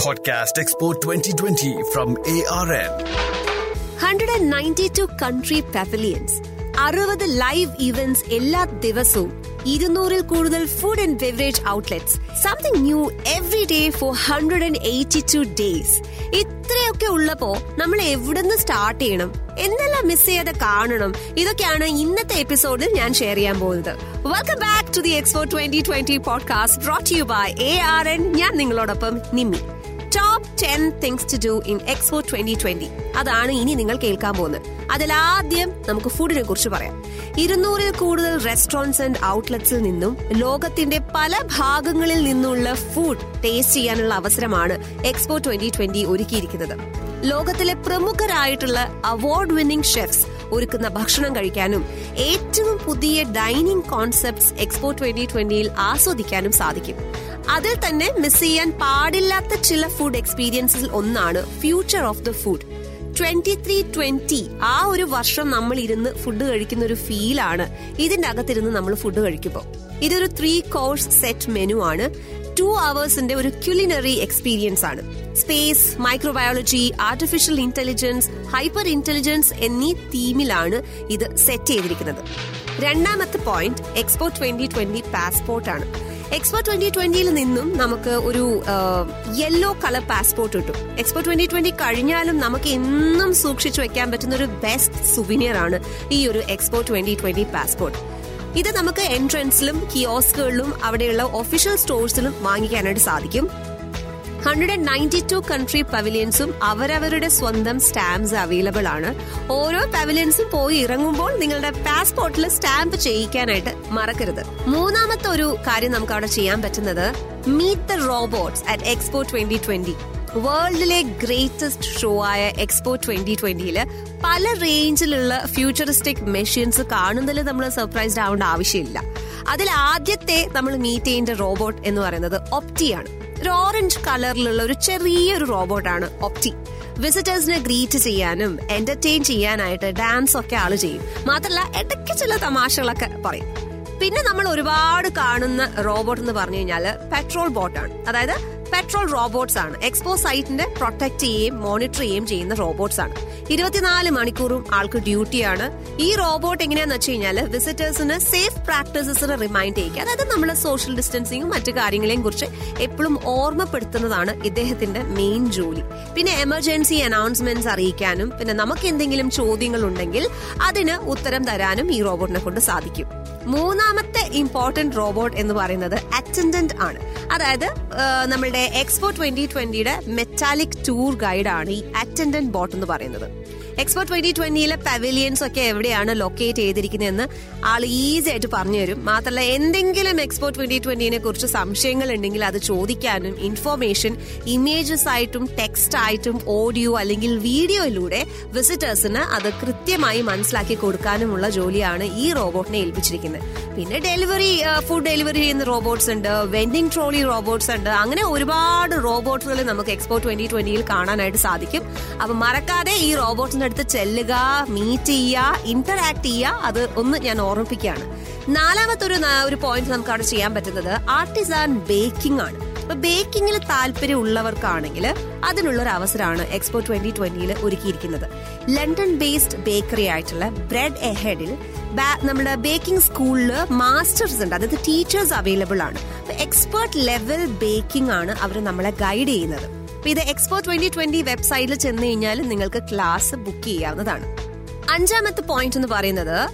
Podcast Expo 2020 from ARN. 192 country pavilions അറുപത് live events എല്ലാ ദിവസവും ഇരുന്നൂറിൽ കൂടുതൽ food and beverage outlets something new every day four hundred and eighty two days ഇത്രയൊക്കെ ഉള്ളപ്പോ നമ്മൾ എവിടുന്ന് സ്റ്റാർട്ട് ചെയ്യണം? എന്നെല്ലാം മിസ് ചെയ്യാതെ കാണണം? ഇതൊക്കെയാണ് ഇന്നത്തെ എപ്പിസോഡിൽ ഞാൻ ഷെയർ ചെയ്യാൻ പോകുന്നത്. Welcome back to the Expo twenty twenty podcast brought you by A R N ഞാൻ നിങ്ങളോടൊപ്പം Nimmi. Top ten things to do in Expo twenty twenty അതാണ് ഇനി നിങ്ങൾ കേൾക്കാൻ പോകുന്നത്. അതിൽ ആദ്യം നമുക്ക് ഫുഡിനെ കുറിച്ച് പറയാം. ഇരുന്നൂറിൽ കൂടുതൽ റെസ്റ്റോറന്റ്സ് ആൻഡ് ഔട്ട്ലെറ്റ്സിൽ നിന്നും ലോകത്തിന്റെ പല ഭാഗങ്ങളിൽ നിന്നുള്ള ഫുഡ് ടേസ്റ്റ് ചെയ്യാനുള്ള അവസരമാണ് എക്സ്പോ ട്വന്റി ട്വന്റി ഒരുക്കിയിരിക്കുന്നത്. ലോകത്തിലെ പ്രമുഖരായിട്ടുള്ള അവാർഡ് വിന്നിംഗ് ഷെഫ്സ് ഒരുക്കുന്ന ഭക്ഷണം കഴിക്കാനും ഏറ്റവും പുതിയ ഡൈനിങ് കോൺസെപ്റ്റ്സ് എക്സ്പോ ട്വന്റി ട്വന്റിയിൽ ആസ്വദിക്കാനും സാധിക്കും. അതിൽ തന്നെ മിസ് ചെയ്യാൻ പാടില്ലാത്ത ചില ഫുഡ് എക്സ്പീരിയൻസിൽ ഒന്നാണ് future of the food twenty three twenty ആ ഒരു വർഷം നമ്മൾ ഇരുന്ന് ഫുഡ് കഴിക്കുന്ന ഒരു ഫീലാണ് ഇതിന്റെ അകത്തിരുന്ന് നമ്മൾ ഫുഡ് കഴിക്കുമ്പോൾ. ഇതൊരു ത്രീ കോഴ്സ് സെറ്റ് മെനു ആണ്. ടു അവേഴ്സിന്റെ ഒരു ക്യുലിനറി എക്സ്പീരിയൻസ് ആണ്. Space microbiology artificial intelligence hyper intelligence എന്നീ തീമിലാണ് ഇത് സെറ്റ് ചെയ്തിരിക്കുന്നത്. രണ്ടാമത്തെ point Expo twenty twenty passport ആണ്. എക്സ്പോ ട്വന്റി ട്വന്റിയിൽ നിന്നും നമുക്ക് ഒരു യെല്ലോ കളർ പാസ്പോർട്ട് കിട്ടും. എക്സ്പോ ട്വന്റി ട്വന്റി കഴിഞ്ഞാലും നമുക്ക് എന്നും സൂക്ഷിച്ചു വെക്കാൻ പറ്റുന്ന ഒരു ബെസ്റ്റ് സുവിനിയർ ആണ് ഈ ഒരു എക്സ്പോ ട്വന്റി ട്വന്റി പാസ്പോർട്ട് ഇത് നമുക്ക് എൻട്രൻസിലും കിയോസ്കുകളിലും അവിടെയുള്ള ഒഫീഷ്യൽ സ്റ്റോഴ്സിലും വാങ്ങിക്കാനായിട്ട് സാധിക്കും. Hundred and ninety two country പവിലിയൻസും അവരവരുടെ സ്വന്തം സ്റ്റാമ്പ്സ് അവൈലബിൾ ആണ്. ഓരോ പവിലിയൻസും പോയി ഇറങ്ങുമ്പോൾ നിങ്ങളുടെ പാസ്പോർട്ടിൽ സ്റ്റാമ്പ് ചെയ്യിക്കാനായിട്ട് മറക്കരുത്. മൂന്നാമത്തെ ഒരു കാര്യം നമുക്ക് അവിടെ ചെയ്യാൻ പറ്റുന്നത് meet the robots at Expo twenty twenty വേൾഡിലെ greatest show ആയ എക്സ്പോ ട്വന്റി ട്വന്റിയിൽ പല റേഞ്ചിലുള്ള ഫ്യൂച്ചറിസ്റ്റിക് മെഷീൻസ് കാണുന്നതിൽ നമ്മൾ സർപ്രൈസ്ഡ് ആവേണ്ട ആവശ്യമില്ല. അതിൽ ആദ്യത്തെ നമ്മൾ മീറ്റ് ചെയ്യേണ്ട റോബോട്ട് എന്ന് പറയുന്നത് ഒപ്റ്റിയാണ് ഒരു ഓറഞ്ച് കളറിലുള്ള ഒരു ചെറിയൊരു റോബോട്ടാണ് ഒപ്റ്റി വിസിറ്റേഴ്സിനെ ഗ്രീറ്റ് ചെയ്യാനും എന്റർടൈൻ ചെയ്യാനായിട്ട് ഡാൻസ് ഒക്കെ ആൾ ചെയ്യും. മാത്രമല്ല ഇടയ്ക്ക് ചില തമാശകളൊക്കെ പറയും. പിന്നെ നമ്മൾ ഒരുപാട് കാണുന്ന റോബോട്ട് എന്ന് പറഞ്ഞു കഴിഞ്ഞാൽ പെട്രോൾ ബോട്ടാണ് അതായത് പെട്രോൾ റോബോട്ട്സ് ആണ്. എക്സ്പോ സൈറ്റിന്റെ പ്രൊട്ടക്ട് ചെയ്യുകയും മോണിറ്റർ ചെയ്യുകയും ചെയ്യുന്ന റോബോട്ട്സ് ആണ്. ഇരുപത്തിനാല് മണിക്കൂറും ആൾക്ക് ഡ്യൂട്ടിയാണ് ഈ റോബോട്ട് എങ്ങനെയാന്ന് വെച്ച് കഴിഞ്ഞാൽ വിസിറ്റേഴ്സിന് സേഫ് പ്രാക്ടീസസിന് റിമൈൻഡ് ചെയ്യിക്കുക. അതായത് നമ്മുടെ സോഷ്യൽ ഡിസ്റ്റൻസിങ്ങും മറ്റു കാര്യങ്ങളെയും കുറിച്ച് എപ്പോഴും ഓർമ്മപ്പെടുത്തുന്നതാണ് ഇദ്ദേഹത്തിന്റെ മെയിൻ ജോലി. പിന്നെ എമർജൻസി അനൗൺസ്മെന്റ്സ് അറിയിക്കാനും പിന്നെ നമുക്ക് എന്തെങ്കിലും ചോദ്യങ്ങൾ ഉണ്ടെങ്കിൽ അതിന് ഉത്തരം തരാനും ഈ റോബോട്ടിനെ കൊണ്ട് സാധിക്കും. മൂന്നാമത്തെ ഇമ്പോർട്ടന്റ് റോബോട്ട് എന്ന് പറയുന്നത് അറ്റൻഡന്റ് ആണ്. അതായത് നമ്മളുടെ എക്സ്പോ ട്വന്റി ട്വന്റിയുടെ മെറ്റാലിക് ടൂർ ഗൈഡ് ആണ് ഈ അറ്റൻഡന്റ് ബോട്ട് എന്ന് പറയുന്നത്. എക്സ്പോ ട്വന്റി ട്വന്റിയിലെ പവലിയൻസ് ഒക്കെ എവിടെയാണ് ലൊക്കേറ്റ് ചെയ്തിരിക്കുന്നതെന്ന് ആൾ ഈസി ആയിട്ട് പറഞ്ഞു തരും മാത്രമല്ല എന്തെങ്കിലും എക്സ്പോ ട്വന്റി ട്വന്റിനെ കുറിച്ച് സംശയങ്ങൾ ഉണ്ടെങ്കിൽ അത് ചോദിക്കാനും ഇൻഫോർമേഷൻ ഇമേജസ് ആയിട്ടും ടെക്സ്റ്റ് ആയിട്ടും ഓഡിയോ അല്ലെങ്കിൽ വീഡിയോയിലൂടെ വിസിറ്റേഴ്സിന് അത് കൃത്യമായി മനസ്സിലാക്കി കൊടുക്കാനുമുള്ള ജോലിയാണ് ഈ റോബോട്ടിനെ ഏൽപ്പിച്ചിരിക്കുന്നത്. പിന്നെ ഡെലിവറി ഫുഡ് ഡെലിവറി ചെയ്യുന്ന റോബോട്ട്സ് ഉണ്ട് വെൻഡിങ് ട്രോളി റോബോട്ട്സ് ഉണ്ട്. അങ്ങനെ ഒരുപാട് റോബോട്ടുകൾ നമുക്ക് എക്സ്പോ ട്വന്റി ട്വന്റിയിൽ കാണാനായിട്ട് സാധിക്കും. അപ്പൊ മറക്കാതെ ഈ റോബോട്ടിന്റെ അടുത്ത് ചെല്ലുക മീറ്റ് ചെയ്യുക ഇന്ററാക്ട് ചെയ്യുക അത് ഒന്ന് ഞാൻ ഓർമ്മിപ്പിക്കുകയാണ്. നാലാമത്തെ ഒരു ഒരു പോയിന്റ് നമുക്ക് അവിടെ ചെയ്യാൻ പറ്റുന്നത് ആർട്ടിസാൻ ബേക്കിംഗ് ആണ്. അപ്പൊ ബേക്കിങ്ങിൽ താല്പര്യം ഉള്ളവർക്കാണെങ്കിൽ അതിനുള്ള ഒരു അവസരമാണ് എക്സ്പോ ട്വന്റി ട്വന്റിയിൽ ഒരുക്കിയിരിക്കുന്നത്. ലണ്ടൻ ബേസ്ഡ് ബേക്കറി ആയിട്ടുള്ള ബ്രെഡ് എഹെഡിൽ നമ്മുടെ ബേക്കിംഗ് സ്കൂളിൽ മാസ്റ്റേഴ്സ് ഉണ്ട്. അതായത് ടീച്ചേഴ്സ് അവൈലബിൾ ആണ്. എക്സ്പേർട്ട് ലെവൽ ബേക്കിംഗ് ആണ് അവർ നമ്മളെ ഗൈഡ് ചെയ്യുന്നത്. ഇത് എക്സ്പോ ട്വന്റി ട്വന്റി വെബ്സൈറ്റിൽ ചെന്ന് കഴിഞ്ഞാൽ നിങ്ങൾക്ക് ക്ലാസ് ബുക്ക് ചെയ്യാവുന്നതാണ്. അഞ്ചാമത്തെ പോയിന്റ് എന്ന് പറയുന്നത്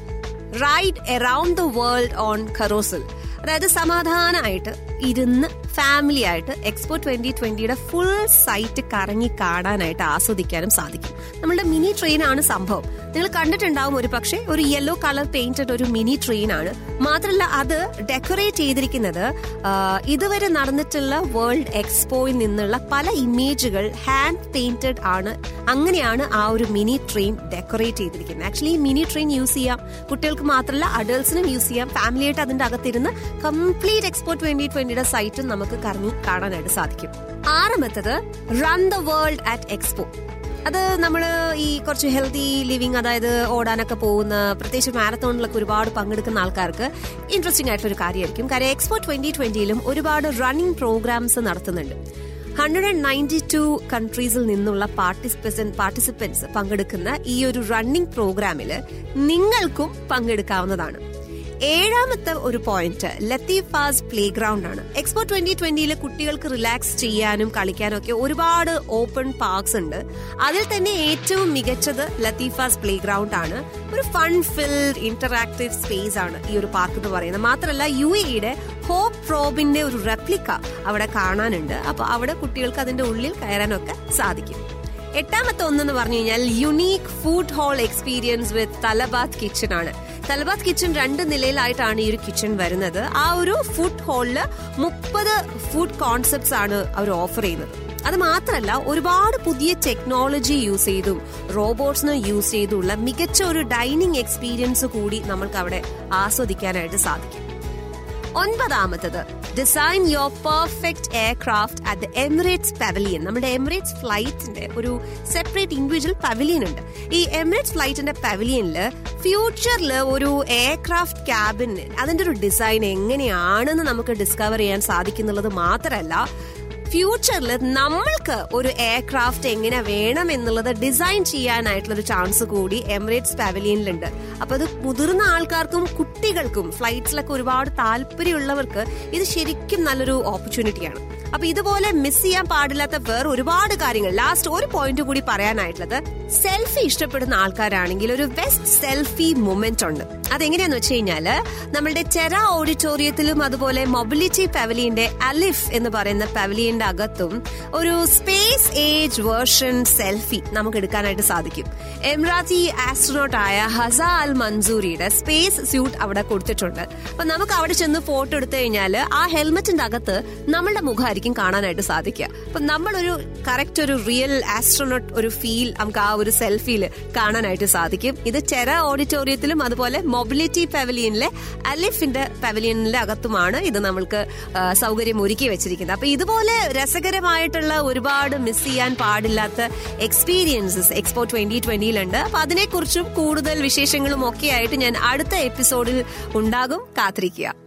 ride around the world on ഖറോസിൽ അതായത് സമാധാനമായിട്ട് ഇരുന്ന് ഫാമിലി ആയിട്ട് എക്സ്പോ ട്വന്റി ട്വന്റിയുടെ ഫുൾ സൈറ്റ് കറങ്ങി കാണാനായിട്ട് ആസ്വദിക്കാനും സാധിക്കും. നമ്മളുടെ മിനി ട്രെയിൻ ആണ് സംഭവം. നിങ്ങൾ കണ്ടിട്ടുണ്ടാവും ഒരു പക്ഷേ ഒരു യെല്ലോ കളർ പെയിന്റഡ് ഒരു മിനി ട്രെയിൻ ആണ്. മാത്രമല്ല അത് ഡെക്കറേറ്റ് ചെയ്തിരിക്കുന്നത് ഇതുവരെ നടന്നിട്ടുള്ള വേൾഡ് എക്സ്പോയിൽ നിന്നുള്ള പല ഇമേജുകൾ ഹാൻഡ് പെയിന്റഡ് ആണ്. അങ്ങനെയാണ് ആ ഒരു മിനി ട്രെയിൻ ഡെക്കറേറ്റ് ചെയ്തിരിക്കുന്നത്. ആക്ച്വലി ഈ മിനി ട്രെയിൻ യൂസ് ചെയ്യാം. കുട്ടികൾക്ക് മാത്രമല്ല അഡൾട്ട്സിനും യൂസ് ചെയ്യാം. ഫാമിലിയായിട്ട് അതിന്റെ അകത്തിരുന്ന് കംപ്ലീറ്റ് എക്സ്പോ ട്വന്റി ട്വന്റിയുടെ സൈറ്റും നമുക്ക് കറങ്ങി കാണാനായിട്ട് സാധിക്കും. ആറാമത്തത് run the world at Expo അത് നമ്മൾ ഈ കുറച്ച് ഹെൽത്തി ലിവിങ് അതായത് ഓടാനൊക്കെ പോകുന്ന പ്രത്യേകിച്ച് മാരത്തോണിലൊക്കെ ഒരുപാട് പങ്കെടുക്കുന്ന ആൾക്കാർക്ക് ഇൻട്രസ്റ്റിംഗ് ആയിട്ടുള്ള ഒരു കാര്യമായിരിക്കും. കാര്യം എക്സ്പോ ട്വന്റി ട്വന്റിയിലും ഒരുപാട് റണ്ണിംഗ് പ്രോഗ്രാംസ് നടത്തുന്നുണ്ട്. ഹൺഡ്രഡ് ആൻഡ് നയന്റി ടു കൺട്രീസിൽ നിന്നുള്ള പാർട്ടിസിപ്പൻസ് പാർട്ടിസിപ്പൻസ് പങ്കെടുക്കുന്ന ഈ ഒരു റണ്ണിംഗ് പ്രോഗ്രാമിൽ നിങ്ങൾക്കും പങ്കെടുക്കാവുന്നതാണ്. ഏഴാമത്തെ ഒരു പോയിന്റ് ലത്തീഫാസ് പ്ലേ ഗ്രൗണ്ട് ആണ്. എക്സ്പോ ട്വന്റി ട്വന്റിയിൽ കുട്ടികൾക്ക് റിലാക്സ് ചെയ്യാനും കളിക്കാനും ഒക്കെ ഒരുപാട് ഓപ്പൺ പാർക്സ് ഉണ്ട്. അതിൽ തന്നെ ഏറ്റവും മികച്ചത് ലത്തീഫാസ് പ്ലേ ഗ്രൗണ്ട് ആണ്. ഒരു ഫൺ ഫിൽഡ് ഇന്ററാക്റ്റീവ് സ്പേസ് ആണ് ഈ ഒരു പാർക്ക് എന്ന് പറയുന്നത്. മാത്രമല്ല യു എയുടെ ഹോപ്പ് പ്രോബിന്റെ ഒരു റെപ്ലിക്ക അവിടെ കാണാനുണ്ട്. അപ്പൊ അവിടെ കുട്ടികൾക്ക് അതിന്റെ ഉള്ളിൽ കയറാനൊക്കെ സാധിക്കും. എട്ടാമത്തെ ഒന്നെന്ന് പറഞ്ഞു കഴിഞ്ഞാൽ unique food hall experience with Talabat kitchen ആണ്. തലബാത്ത് കിച്ചൺ രണ്ട് നിലയിലായിട്ടാണ് ഈ ഒരു കിച്ചൺ വരുന്നത്. ആ ഒരു ഫുഡ് ഹോളിൽ മുപ്പത് ഫുഡ് കോൺസെപ്റ്റ്സ് ആണ് അവർ ഓഫർ ചെയ്യുന്നത്. അത് മാത്രമല്ല ഒരുപാട് പുതിയ ടെക്നോളജി യൂസ് ചെയ്തും റോബോട്ട്സിനെ യൂസ് ചെയ്തുള്ള മികച്ച ഒരു ഡൈനിങ് എക്സ്പീരിയൻസ് കൂടി നമ്മൾക്ക് അവിടെ ആസ്വദിക്കാനായിട്ട് സാധിക്കും. ഒൻപതാമത്തത്. Design your perfect aircraft at the Emirates pavilion നമ്മുടെ എമിറേറ്റ്സ് ഫ്ലൈറ്റിന്റെ ഒരു സെപ്പറേറ്റ് ഇൻഡിവിജ്വൽ പവലിയൻ ഉണ്ട്. ഈ എമിറേറ്റ്സ് ഫ്ലൈറ്റിന്റെ പവലിയനിൽ ഫ്യൂച്ചറിൽ ഒരു എയർക്രാഫ്റ്റ് ക്യാബിൻ അതിന്റെ ഒരു ഡിസൈൻ എങ്ങനെയാണെന്ന് നമുക്ക് ഡിസ്കവർ ചെയ്യാൻ സാധിക്കുന്നുള്ളത് മാത്രമല്ല ഫ്യൂച്ചറിൽ നമ്മൾക്ക് ഒരു എയർക്രാഫ്റ്റ് എങ്ങനെ വേണം എന്നുള്ളത് ഡിസൈൻ ചെയ്യാനായിട്ടുള്ള ഒരു ചാൻസ് കൂടി എമിറേറ്റ്സ് പാവലിയനിലുണ്ട്. അപ്പൊ അത് മുതിർന്ന ആൾക്കാർക്കും കുട്ടികൾക്കും ഫ്ലൈറ്റ്സിലൊക്കെ ഒരുപാട് താല്പര്യമുള്ളവർക്ക് ഇത് ശരിക്കും നല്ലൊരു ഓപ്പർച്യൂണിറ്റിയാണ്. അപ്പൊ ഇതുപോലെ മിസ് ചെയ്യാൻ പാടില്ലാത്ത വേറെ ഒരുപാട് കാര്യങ്ങൾ. ലാസ്റ്റ് ഒരു പോയിന്റ് കൂടി പറയാനായിട്ടുള്ളത് സെൽഫി ഇഷ്ടപ്പെടുന്ന ആൾക്കാരാണെങ്കിൽ ഒരു ബെസ്റ്റ് സെൽഫി മൊമെന്റ് ഉണ്ട്. അതെങ്ങനെയാന്ന് വെച്ച് കഴിഞ്ഞാൽ നമ്മുടെ ചെറ ഓഡിറ്റോറിയത്തിലും അതുപോലെ മൊബിലിറ്റി പവലിയന്റെ അലിഫ് എന്ന് പറയുന്ന പവലിയന്റെ അകത്തും ഒരു സ്പേസ് ഏജ് വേർഷൻ സെൽഫി നമുക്ക് എടുക്കാനായിട്ട് സാധിക്കും. എമിറാത്തി ആസ്ട്രോനോട്ട് ആയ ഹസ അൽ മൻസൂരിയുടെ സ്പേസ് സ്യൂട്ട് അവിടെ കൊടുത്തിട്ടുണ്ട്. അപ്പൊ നമുക്ക് അവിടെ ചെന്ന് ഫോട്ടോ എടുത്തു കഴിഞ്ഞാൽ ആ ഹെൽമെറ്റിന്റെ അകത്ത് നമ്മളുടെ മുഖമായിരിക്കും കാണാനായിട്ട് സാധിക്കുക. അപ്പൊ നമ്മളൊരു കറക്റ്റ് ഒരു റിയൽ ആസ്ട്രോനോട്ട് ഒരു ഫീൽ നമുക്ക് ആ ഒരു സെൽഫിയിൽ കാണാനായിട്ട് സാധിക്കും. ഇത് ചെറ ഓഡിറ്റോറിയത്തിലും അതുപോലെ മൊബിലിറ്റി പവലിയനിലെ അലിഫിന്റെ പവലിയനിലെ അകത്തുമാണ് ഇത് നമ്മൾക്ക് സൗകര്യം ഒരുക്കി വെച്ചിരിക്കുന്നത്. അപ്പൊ ഇതുപോലെ രസകരമായിട്ടുള്ള ഒരുപാട് മിസ് ചെയ്യാൻ പാടില്ലാത്ത എക്സ്പീരിയൻസസ് എക്സ്പോ ട്വന്റി ട്വന്റിയിലുണ്ട് അപ്പൊ അതിനെക്കുറിച്ചും കൂടുതൽ വിശേഷങ്ങളും ഒക്കെ ആയിട്ട് ഞാൻ അടുത്ത എപ്പിസോഡിൽ ഉണ്ടാകും. കാത്തിരിക്കുക.